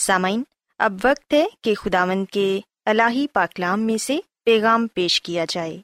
سامعین، اب وقت ہے کہ خداوند کے الہی پاکلام میں سے پیغام پیش کیا جائے۔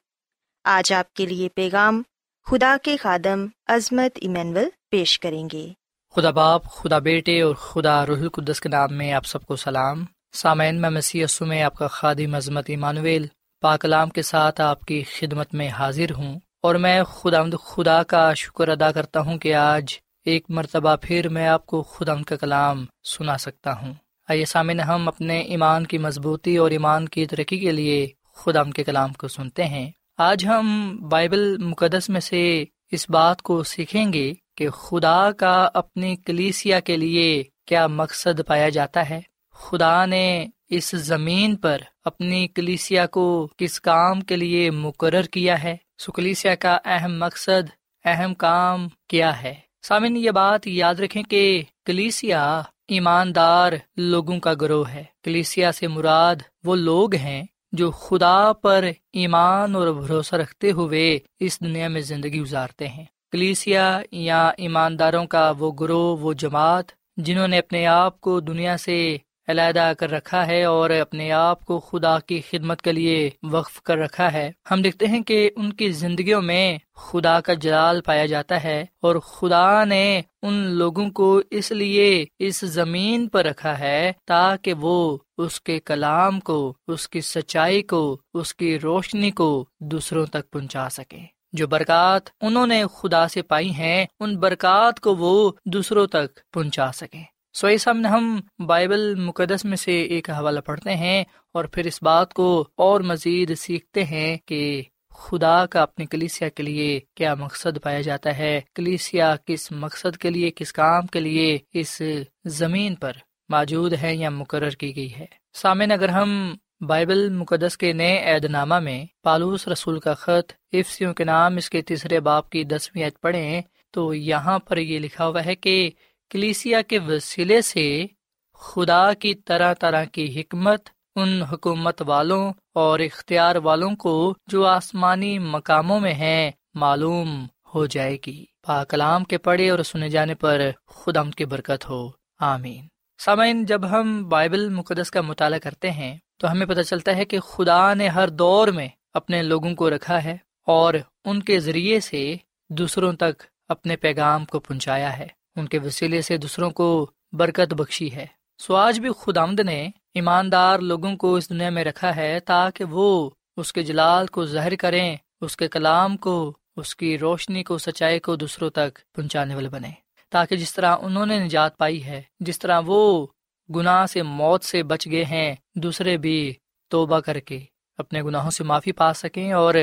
آج آپ کے لیے پیغام خدا کے خادم عظمت ایمینول پیش کریں گے۔ خدا باپ، خدا بیٹے اور خدا رح القدس کے نام میں آپ سب کو سلام۔ سامعین، میں مسی میں آپ کا خادم عظمت ایمانویل پاکلام کے ساتھ آپ کی خدمت میں حاضر ہوں۔ اور میں خدا خدا کا شکر ادا کرتا ہوں کہ آج ایک مرتبہ پھر میں آپ کو خدا کا کلام سنا سکتا ہوں۔ آئیے سامنے ہم اپنے ایمان کی مضبوطی اور ایمان کی ترقی کے لیے خدا کے کلام کو سنتے ہیں۔ آج ہم بائبل مقدس میں سے اس بات کو سیکھیں گے کہ خدا کا اپنی کلیسیا کے لیے کیا مقصد پایا جاتا ہے۔ خدا نے اس زمین پر اپنی کلیسیا کو کس کام کے لیے مقرر کیا ہے؟ سکلیسیا کا اہم مقصد، اہم کام کیا ہے؟ سامن یہ بات یاد رکھیں کہ کلیسیا ایماندار لوگوں کا گروہ ہے۔ کلیسیا سے مراد وہ لوگ ہیں جو خدا پر ایمان اور بھروسہ رکھتے ہوئے اس دنیا میں زندگی گزارتے ہیں۔ کلیسیا یا ایمانداروں کا وہ گروہ، وہ جماعت جنہوں نے اپنے آپ کو دنیا سے علیحدہ کر رکھا ہے اور اپنے آپ کو خدا کی خدمت کے لیے وقف کر رکھا ہے۔ ہم دیکھتے ہیں کہ ان کی زندگیوں میں خدا کا جلال پایا جاتا ہے اور خدا نے ان لوگوں کو اس لیے اس زمین پر رکھا ہے تاکہ وہ اس کے کلام کو، اس کی سچائی کو، اس کی روشنی کو دوسروں تک پہنچا سکے۔ جو برکات انہوں نے خدا سے پائی ہیں، ان برکات کو وہ دوسروں تک پہنچا سکے۔ سو اس ہم ہم بائبل مقدس میں سے ایک حوالہ پڑھتے ہیں اور پھر اس بات کو اور مزید سیکھتے ہیں کہ خدا کا اپنی کلیسیا کے لیے کیا مقصد پایا جاتا ہے، کلیسیا کس مقصد کے لیے، کس کام کے لیے، اس زمین پر موجود ہے یا مقرر کی گئی ہے۔ سامن اگر ہم بائبل مقدس کے نئے عید نامہ میں پالوس رسول کا خط افسیوں کے نام اس کے تیسرے باپ کی دسویں عید پڑھیں تو یہاں پر یہ لکھا ہوا ہے کہ کلیسیا کے وسیلے سے خدا کی طرح طرح کی حکمت ان حکومت والوں اور اختیار والوں کو جو آسمانی مقاموں میں ہیں معلوم ہو جائے گی۔ پاکلام کے پڑھے اور سنے جانے پر خدا کی برکت ہو۔ آمین۔ سامعین، جب ہم بائبل مقدس کا مطالعہ کرتے ہیں تو ہمیں پتہ چلتا ہے کہ خدا نے ہر دور میں اپنے لوگوں کو رکھا ہے اور ان کے ذریعے سے دوسروں تک اپنے پیغام کو پہنچایا ہے۔ ان کے وسیلے سے دوسروں کو برکت بخشی ہے۔ سو آج بھی خدامد نے ایماندار لوگوں کو اس دنیا میں رکھا ہے تاکہ وہ اس کے جلال کو ظاہر کریں، اس کے کلام کو، اس کی روشنی کو، سچائی کو دوسروں تک پہنچانے والے بنے تاکہ جس طرح انہوں نے نجات پائی ہے، جس طرح وہ گناہ سے، موت سے بچ گئے ہیں، دوسرے بھی توبہ کر کے اپنے گناہوں سے معافی پا سکیں اور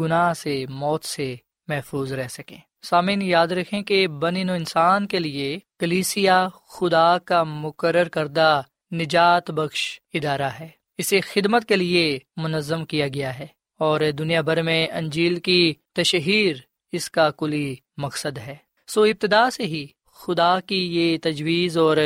گناہ سے، موت سے محفوظ رہ سکیں۔ سامعین، یاد رکھیں کہ بنی نو انسان کے لیے کلیسیا خدا کا مقرر کردہ نجات بخش ادارہ ہے۔ اسے خدمت کے لیے منظم کیا گیا ہے اور دنیا بھر میں انجیل کی تشہیر اس کا کلی مقصد ہے۔ سو ابتدا سے ہی خدا کی یہ تجویز اور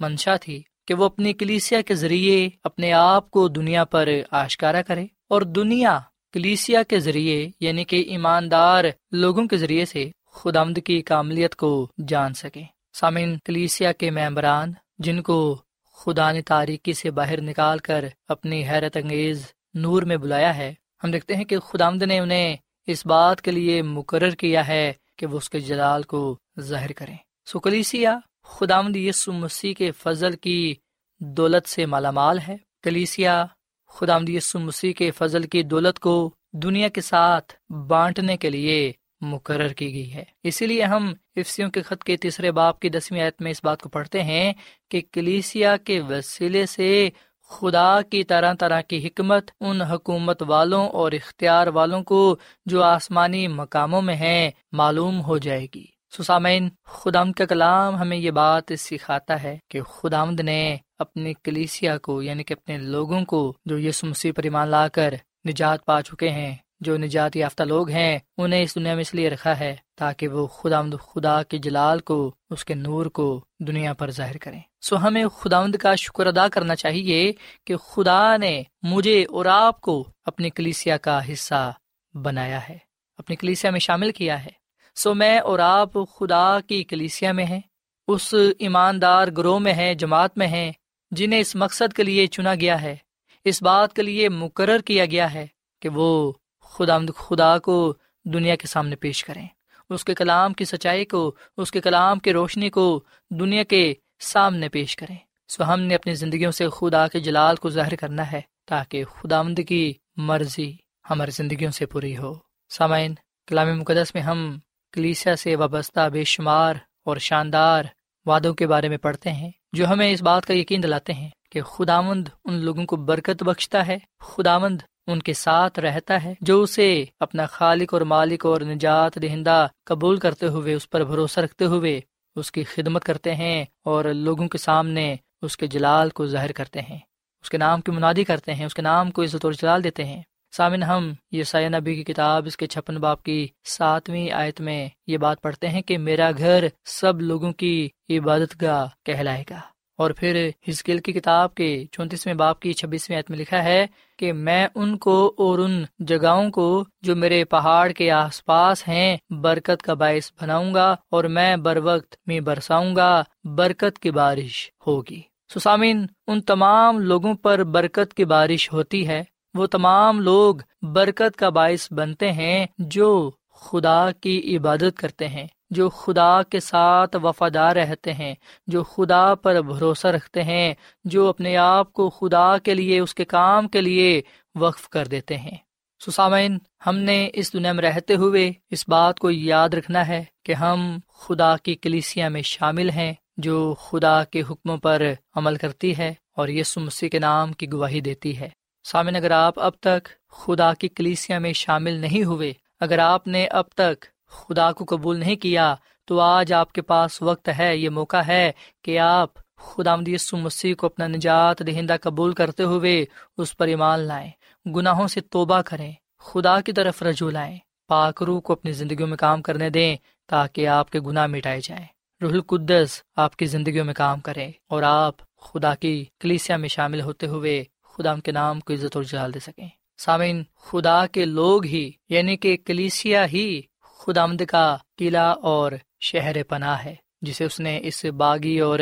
منشا تھی کہ وہ اپنی کلیسیا کے ذریعے اپنے آپ کو دنیا پر آشکارا کرے اور دنیا کلیسیا کے ذریعے یعنی کہ ایماندار لوگوں کے ذریعے سے خدمد کی کاملیت کو جان سکے۔ سامن کلیسیا کے ممبران، جن کو خدا نے تاریکی سے باہر نکال کر اپنی حیرت انگیز نور میں بلایا ہے، ہم دیکھتے ہیں کہ خدامد نے انہیں اس بات کے لیے مقرر کیا ہے کہ وہ اس کے جلال کو ظاہر کریں۔ سو کلیسیا خدامد یسو مسیح کے فضل کی دولت سے مالا مال ہے۔ کلیسیا خدامد یسو مسیح کے فضل کی دولت کو دنیا کے ساتھ بانٹنے کے لیے مقرر کی گئی ہے۔ اسی لیے ہم افسیوں کے خط کے تیسرے باپ کی دسویں آیت میں اس بات کو پڑھتے ہیں کہ کلیسیا کے وسیلے سے خدا کی طرح طرح کی حکمت ان حکومت والوں اور اختیار والوں کو جو آسمانی مقاموں میں ہیں معلوم ہو جائے گی۔ سسامین خدامد کا کلام ہمیں یہ بات سکھاتا ہے کہ خدامد نے اپنی کلیسیا کو یعنی کہ اپنے لوگوں کو جو یسو مسیح پر ایمان لا کر نجات پا چکے ہیں جو نجات یافتہ لوگ ہیں، انہیں اس دنیا میں اس لیے رکھا ہے تاکہ وہ خدا خدا کے جلال کو، اس کے نور کو دنیا پر ظاہر کریں۔ سو ہمیں خدا کا شکر ادا کرنا چاہیے کہ خدا نے مجھے اور آپ کو اپنی کلیسیا کا حصہ بنایا ہے، اپنی کلیسیا میں شامل کیا ہے۔ سو میں اور آپ خدا کی کلیسیا میں ہیں، اس ایماندار گروہ میں ہیں، جماعت میں ہیں، جنہیں اس مقصد کے لیے چنا گیا ہے، اس بات کے لیے مقرر کیا گیا ہے کہ وہ خدا خدا کو دنیا کے سامنے پیش کریں۔ اس کے کلام کی سچائی کو، اس کے کلام کی روشنی کو دنیا کے سامنے پیش کریں۔ سو ہم نے اپنی زندگیوں سے خدا کے جلال کو ظاہر کرنا ہے تاکہ خدا مند کی مرضی ہماری زندگیوں سے پوری ہو۔ سامعین، کلام مقدس میں ہم کلیسیا سے وابستہ بے شمار اور شاندار وعدوں کے بارے میں پڑھتے ہیں، جو ہمیں اس بات کا یقین دلاتے ہیں کہ خدا مند ان لوگوں کو برکت بخشتا ہے۔ خدا مند ان کے ساتھ رہتا ہے، جو اسے اپنا خالق اور مالک اور نجات دہندہ قبول کرتے ہوئے، اس پر بھروسہ رکھتے ہوئے اس کی خدمت کرتے ہیں اور لوگوں کے سامنے اس کے جلال کو ظاہر کرتے ہیں۔ اس کے نام کی منادی کرتے ہیں، اس کے نام کو عزت اور جلال دیتے ہیں۔ سامن ہم یہ سایہ نبی کی کتاب، اس کے چھپن باپ کی ساتویں آیت میں یہ بات پڑھتے ہیں کہ میرا گھر سب لوگوں کی عبادت گاہ کہلائے گا۔ اور پھر ہزکیل کی کتاب کے چونتیسویں باپ کی چھبیسویں میں لکھا ہے کہ میں ان کو اور ان جگہوں کو جو میرے پہاڑ کے آس پاس ہیں، برکت کا باعث بناؤں گا اور میں بر وقت میں برساؤں گا، برکت کی بارش ہوگی۔ سسامین ان تمام لوگوں پر برکت کی بارش ہوتی ہے۔ وہ تمام لوگ برکت کا باعث بنتے ہیں جو خدا کی عبادت کرتے ہیں۔ جو خدا کے ساتھ وفادار رہتے ہیں، جو خدا پر بھروسہ رکھتے ہیں، جو اپنے آپ کو خدا کے لیے، اس کے کام کے لیے وقف کر دیتے ہیں۔ سسامین ہم نے اس دنیا میں رہتے ہوئے اس بات کو یاد رکھنا ہے کہ ہم خدا کی کلیسیا میں شامل ہیں، جو خدا کے حکموں پر عمل کرتی ہے اور یسو مسیح کے نام کی گواہی دیتی ہے۔ سامن اگر آپ اب تک خدا کی کلیسیا میں شامل نہیں ہوئے، اگر آپ نے اب تک خدا کو قبول نہیں کیا، تو آج آپ کے پاس وقت ہے، یہ موقع ہے کہ آپ خدا یسو مسیح کو اپنا نجات دہندہ قبول کرتے ہوئے اس پر ایمان لائیں، گناہوں سے توبہ کریں، خدا کی طرف رجوع لائیں، پاک روح کو اپنی زندگیوں میں کام کرنے دیں تاکہ آپ کے گناہ مٹائے جائیں۔ روح القدس آپ کی زندگیوں میں کام کرے اور آپ خدا کی کلیسیا میں شامل ہوتے ہوئے خدا کے نام کو عزت اور جلال دے سکیں۔ سامعین، خدا کے لوگ ہی یعنی کہ کلیسیا ہی خدا آمد کا قلعہ اور شہر پناہ ہے، جسے اس نے اس باغی اور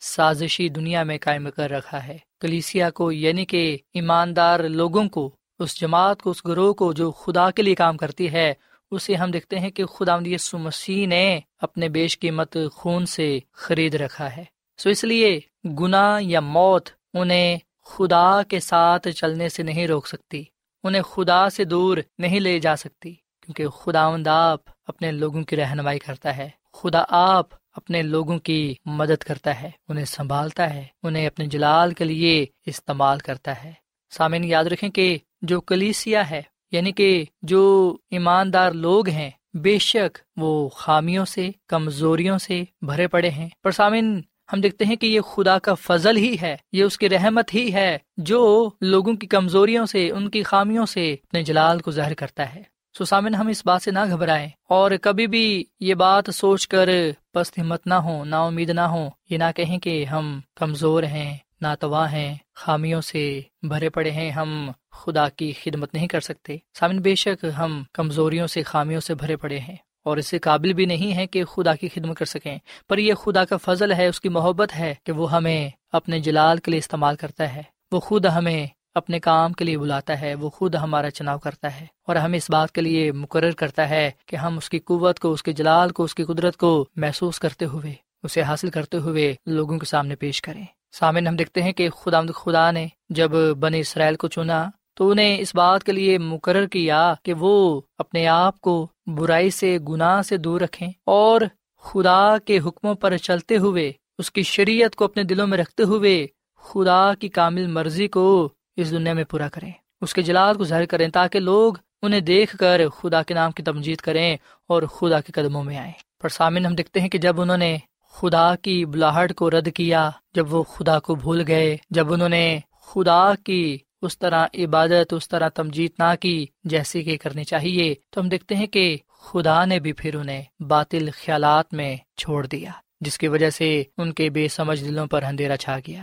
سازشی دنیا میں قائم کر رکھا ہے۔ کلیسیا کو یعنی کہ ایماندار لوگوں کو، اس جماعت کو، اس گروہ کو جو خدا کے لیے کام کرتی ہے، اسے ہم دیکھتے ہیں کہ خدا یسو مسیح نے اپنے بیش قیمت خون سے خرید رکھا ہے۔ سو اس لیے گناہ یا موت انہیں خدا کے ساتھ چلنے سے نہیں روک سکتی، انہیں خدا سے دور نہیں لے جا سکتی۔ کیونکہ خدا آپ اپنے لوگوں کی رہنمائی کرتا ہے۔ خدا آپ اپنے لوگوں کی مدد کرتا ہے، انہیں سنبھالتا ہے، انہیں اپنے جلال کے لیے استعمال کرتا ہے۔ سامعین، یاد رکھیں کہ جو کلیسیا ہے یعنی کہ جو ایماندار لوگ ہیں، بے شک وہ خامیوں سے، کمزوریوں سے بھرے پڑے ہیں۔ پر سامن ہم دیکھتے ہیں کہ یہ خدا کا فضل ہی ہے، یہ اس کی رحمت ہی ہے جو لوگوں کی کمزوریوں سے، ان کی خامیوں سے اپنے جلال کو ظاہر کرتا ہے۔ سو سامن، ہم اس بات سے نہ گھبرائیں۔ اور کبھی بھی یہ بات سوچ کر پست ہمت نہ ہو نا امید نہ ہو یہ نہ کہیں کہ ہم کمزور ہیں ناتواہ ہیں، خامیوں سے بھرے پڑے ہیں، ہم خدا کی خدمت نہیں کر سکتے۔ سامن، بے شک ہم کمزوریوں سے، خامیوں سے بھرے پڑے ہیں۔ اور اس سے قابل بھی نہیں ہے کہ خدا کی خدمت کر سکیں۔ پر یہ خدا کا فضل ہے، اس کی محبت ہے کہ وہ ہمیں اپنے جلال کے لیے استعمال کرتا ہے۔ وہ خود ہمیں اپنے کام کے لیے بلاتا ہے، وہ خود ہمارا چناؤ کرتا ہے اور ہمیں اس بات کے لیے مقرر کرتا ہے کہ ہم اس کی قوت کو، اس کے جلال کو، اس کی قدرت کو محسوس کرتے ہوئے، اسے حاصل کرتے ہوئے لوگوں کے سامنے پیش کریں۔ سامن ہم دیکھتے ہیں کہ خدا خدا نے جب بن اسرائیل کو چنا تو انہیں اس بات کے لیے مقرر کیا کہ وہ اپنے آپ کو برائی سے، گناہ سے دور رکھیں اور خدا کے حکموں پر چلتے ہوئے، اس کی شریعت کو اپنے دلوں میں رکھتے ہوئے خدا کی کامل مرضی کو اس دنیا میں پورا کریں۔ اس کے جلاد کو ظاہر کریں تاکہ لوگ انہیں دیکھ کر خدا کے نام کی تمجید کریں اور خدا کے قدموں میں آئیں۔ پر سامن ہم دیکھتے ہیں کہ جب انہوں نے خدا کی بلاہٹ کو رد کیا، جب وہ خدا کو بھول گئے، جب انہوں نے خدا کی اس طرح عبادت، اس طرح تمجید نہ کی جیسی کہ کرنی چاہیے، تو ہم دیکھتے ہیں کہ خدا نے بھی پھر انہیں باطل خیالات میں چھوڑ دیا، جس کی وجہ سے ان کے بے سمجھ دلوں پر اندھیرا چھا گیا۔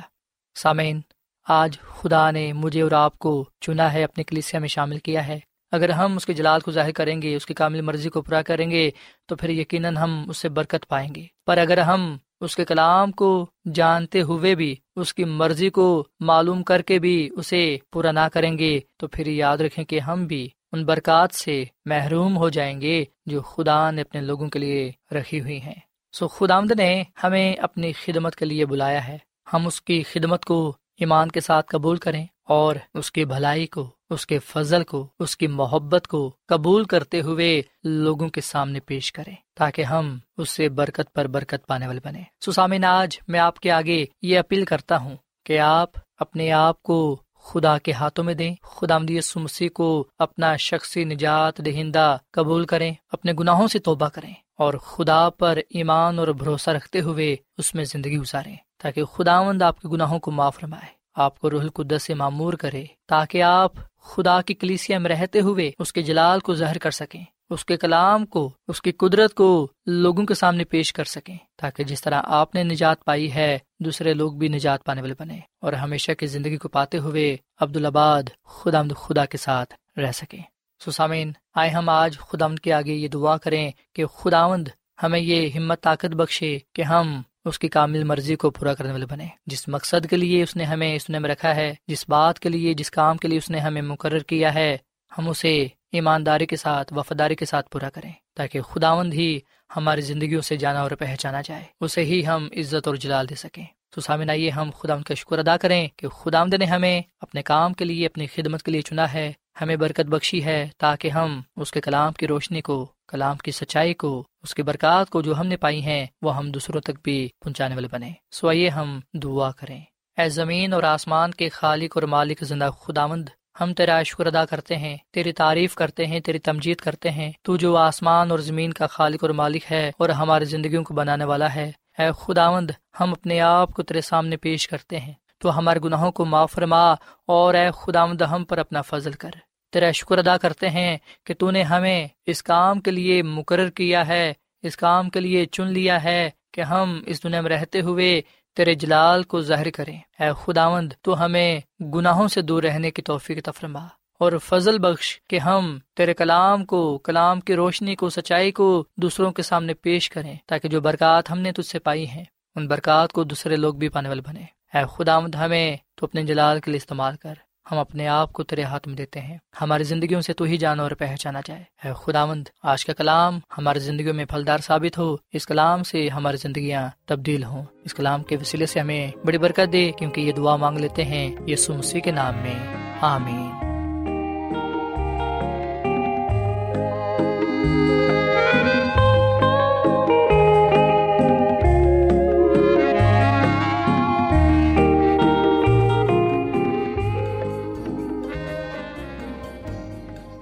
سامعین آج خدا نے مجھے اور آپ کو چنا ہے اپنی کلیسیا میں شامل کیا ہے۔ اگر ہم اس کے جلال کو ظاہر کریں گے، اس کی کامل مرضی کو پورا کریں گے، تو پھر یقیناً ہم اس سے برکت پائیں گے۔ پر اگر ہم اس کے کلام کو جانتے ہوئے بھی، اس کی مرضی کو معلوم کر کے بھی اسے پورا نہ کریں گے، تو پھر یاد رکھیں کہ ہم بھی ان برکات سے محروم ہو جائیں گے جو خدا نے اپنے لوگوں کے لیے رکھی ہوئی ہیں۔ سو خدا نے ہمیں اپنی خدمت کے لیے بلایا ہے۔ ہم اس کی خدمت کو ایمان کے ساتھ قبول کریں اور اس کی بھلائی کو، اس کے فضل کو، اس کی محبت کو قبول کرتے ہوئے لوگوں کے سامنے پیش کریں تاکہ ہم اس سے برکت پر برکت پانے والے بنے سسامین آج میں آپ کے آگے یہ اپیل کرتا ہوں کہ آپ اپنے آپ کو خدا کے ہاتھوں میں دیں، خدا مسیح کو اپنا شخصی نجات دہندہ قبول کریں، اپنے گناہوں سے توبہ کریں اور خدا پر ایمان اور بھروسہ رکھتے ہوئے اس میں زندگی گزاریں۔ تاکہ خداوند آپ کے گناہوں کو معاف رمائے آپ کو روح القدس سے معمور کرے تاکہ آپ خدا کی کلیسیا میں رہتے ہوئے اس کے جلال کو ظاہر کر سکیں، اس کے کلام کو، اس کی قدرت کو لوگوں کے سامنے پیش کر سکیں، تاکہ جس طرح آپ نے نجات پائی ہے، دوسرے لوگ بھی نجات پانے والے بنے اور ہمیشہ کی زندگی کو پاتے ہوئے عبدالآباد خدا خدا کے ساتھ رہ سکیں۔ سسامین آئے ہم آج خدا کے آگے یہ دعا کریں کہ خداوند ہمیں یہ ہمت طاقت بخشے کہ ہم اس کی کامل مرضی کو پورا کرنے والے بنے۔ جس مقصد کے لیے اس نے ہمیں اس نے میں رکھا ہے، جس بات کے لیے، جس کام کے لیے اس نے ہمیں مقرر کیا ہے، ہم اسے ایمانداری کے ساتھ، وفاداری کے ساتھ پورا کریں، تاکہ خداوند ہی ہماری زندگیوں سے جانا اور پہچانا جائے۔ اسے ہی ہم عزت اور جلال دے سکیں۔ تو سامن آئیے ہم خدا کا شکر ادا کریں کہ خدا نے ہمیں اپنے کام کے لیے، اپنی خدمت کے لیے چنا ہے، ہمیں برکت بخشی ہے، تاکہ ہم اس کے کلام کی روشنی کو، کلام کی سچائی کو اس کی برکات کو جو ہم نے پائی ہیں، وہ ہم دوسروں تک بھی پہنچانے والے بنے سو آئیے ہم دعا کریں۔ اے زمین اور آسمان کے خالق اور مالک زندہ خداوند، ہم تیرا شکر ادا کرتے ہیں، تیری تعریف کرتے ہیں، تیری تمجید کرتے ہیں۔ تو جو آسمان اور زمین کا خالق اور مالک ہے اور ہماری زندگیوں کو بنانے والا ہے، اے خداوند، ہم اپنے آپ کو تیرے سامنے پیش کرتے ہیں۔ تو ہمارے گناہوں کو معاف فرما اور اے خداوند، ہم پر اپنا فضل کر۔ تیرا شکر ادا کرتے ہیں کہ تو نے ہمیں اس کام کے لیے مقرر کیا ہے، اس کام کے لیے چن لیا ہے کہ ہم اس دنیا میں رہتے ہوئے تیرے جلال کو ظاہر کریں۔ اے خداوند، تو ہمیں گناہوں سے دور رہنے کی توفیق تفرما اور فضل بخش کہ ہم تیرے کلام کو، کلام کی روشنی کو، سچائی کو دوسروں کے سامنے پیش کریں تاکہ جو برکات ہم نے تجھ سے پائی ہیں، ان برکات کو دوسرے لوگ بھی پانے والے بنے اے خداوند، ہمیں تو اپنے جلال کے لیے استعمال کر۔ ہم اپنے آپ کو تیرے ہاتھ میں دیتے ہیں۔ ہماری زندگیوں سے تو ہی جانا اور پہچانا جائے۔ اے خداوند، آج کا کلام ہماری زندگیوں میں پھلدار ثابت ہو۔ اس کلام سے ہماری زندگیاں تبدیل ہوں۔ اس کلام کے وسیلے سے ہمیں بڑی برکت دے، کیونکہ یہ دعا مانگ لیتے ہیں یہ مسیح کے نام میں۔ آمین۔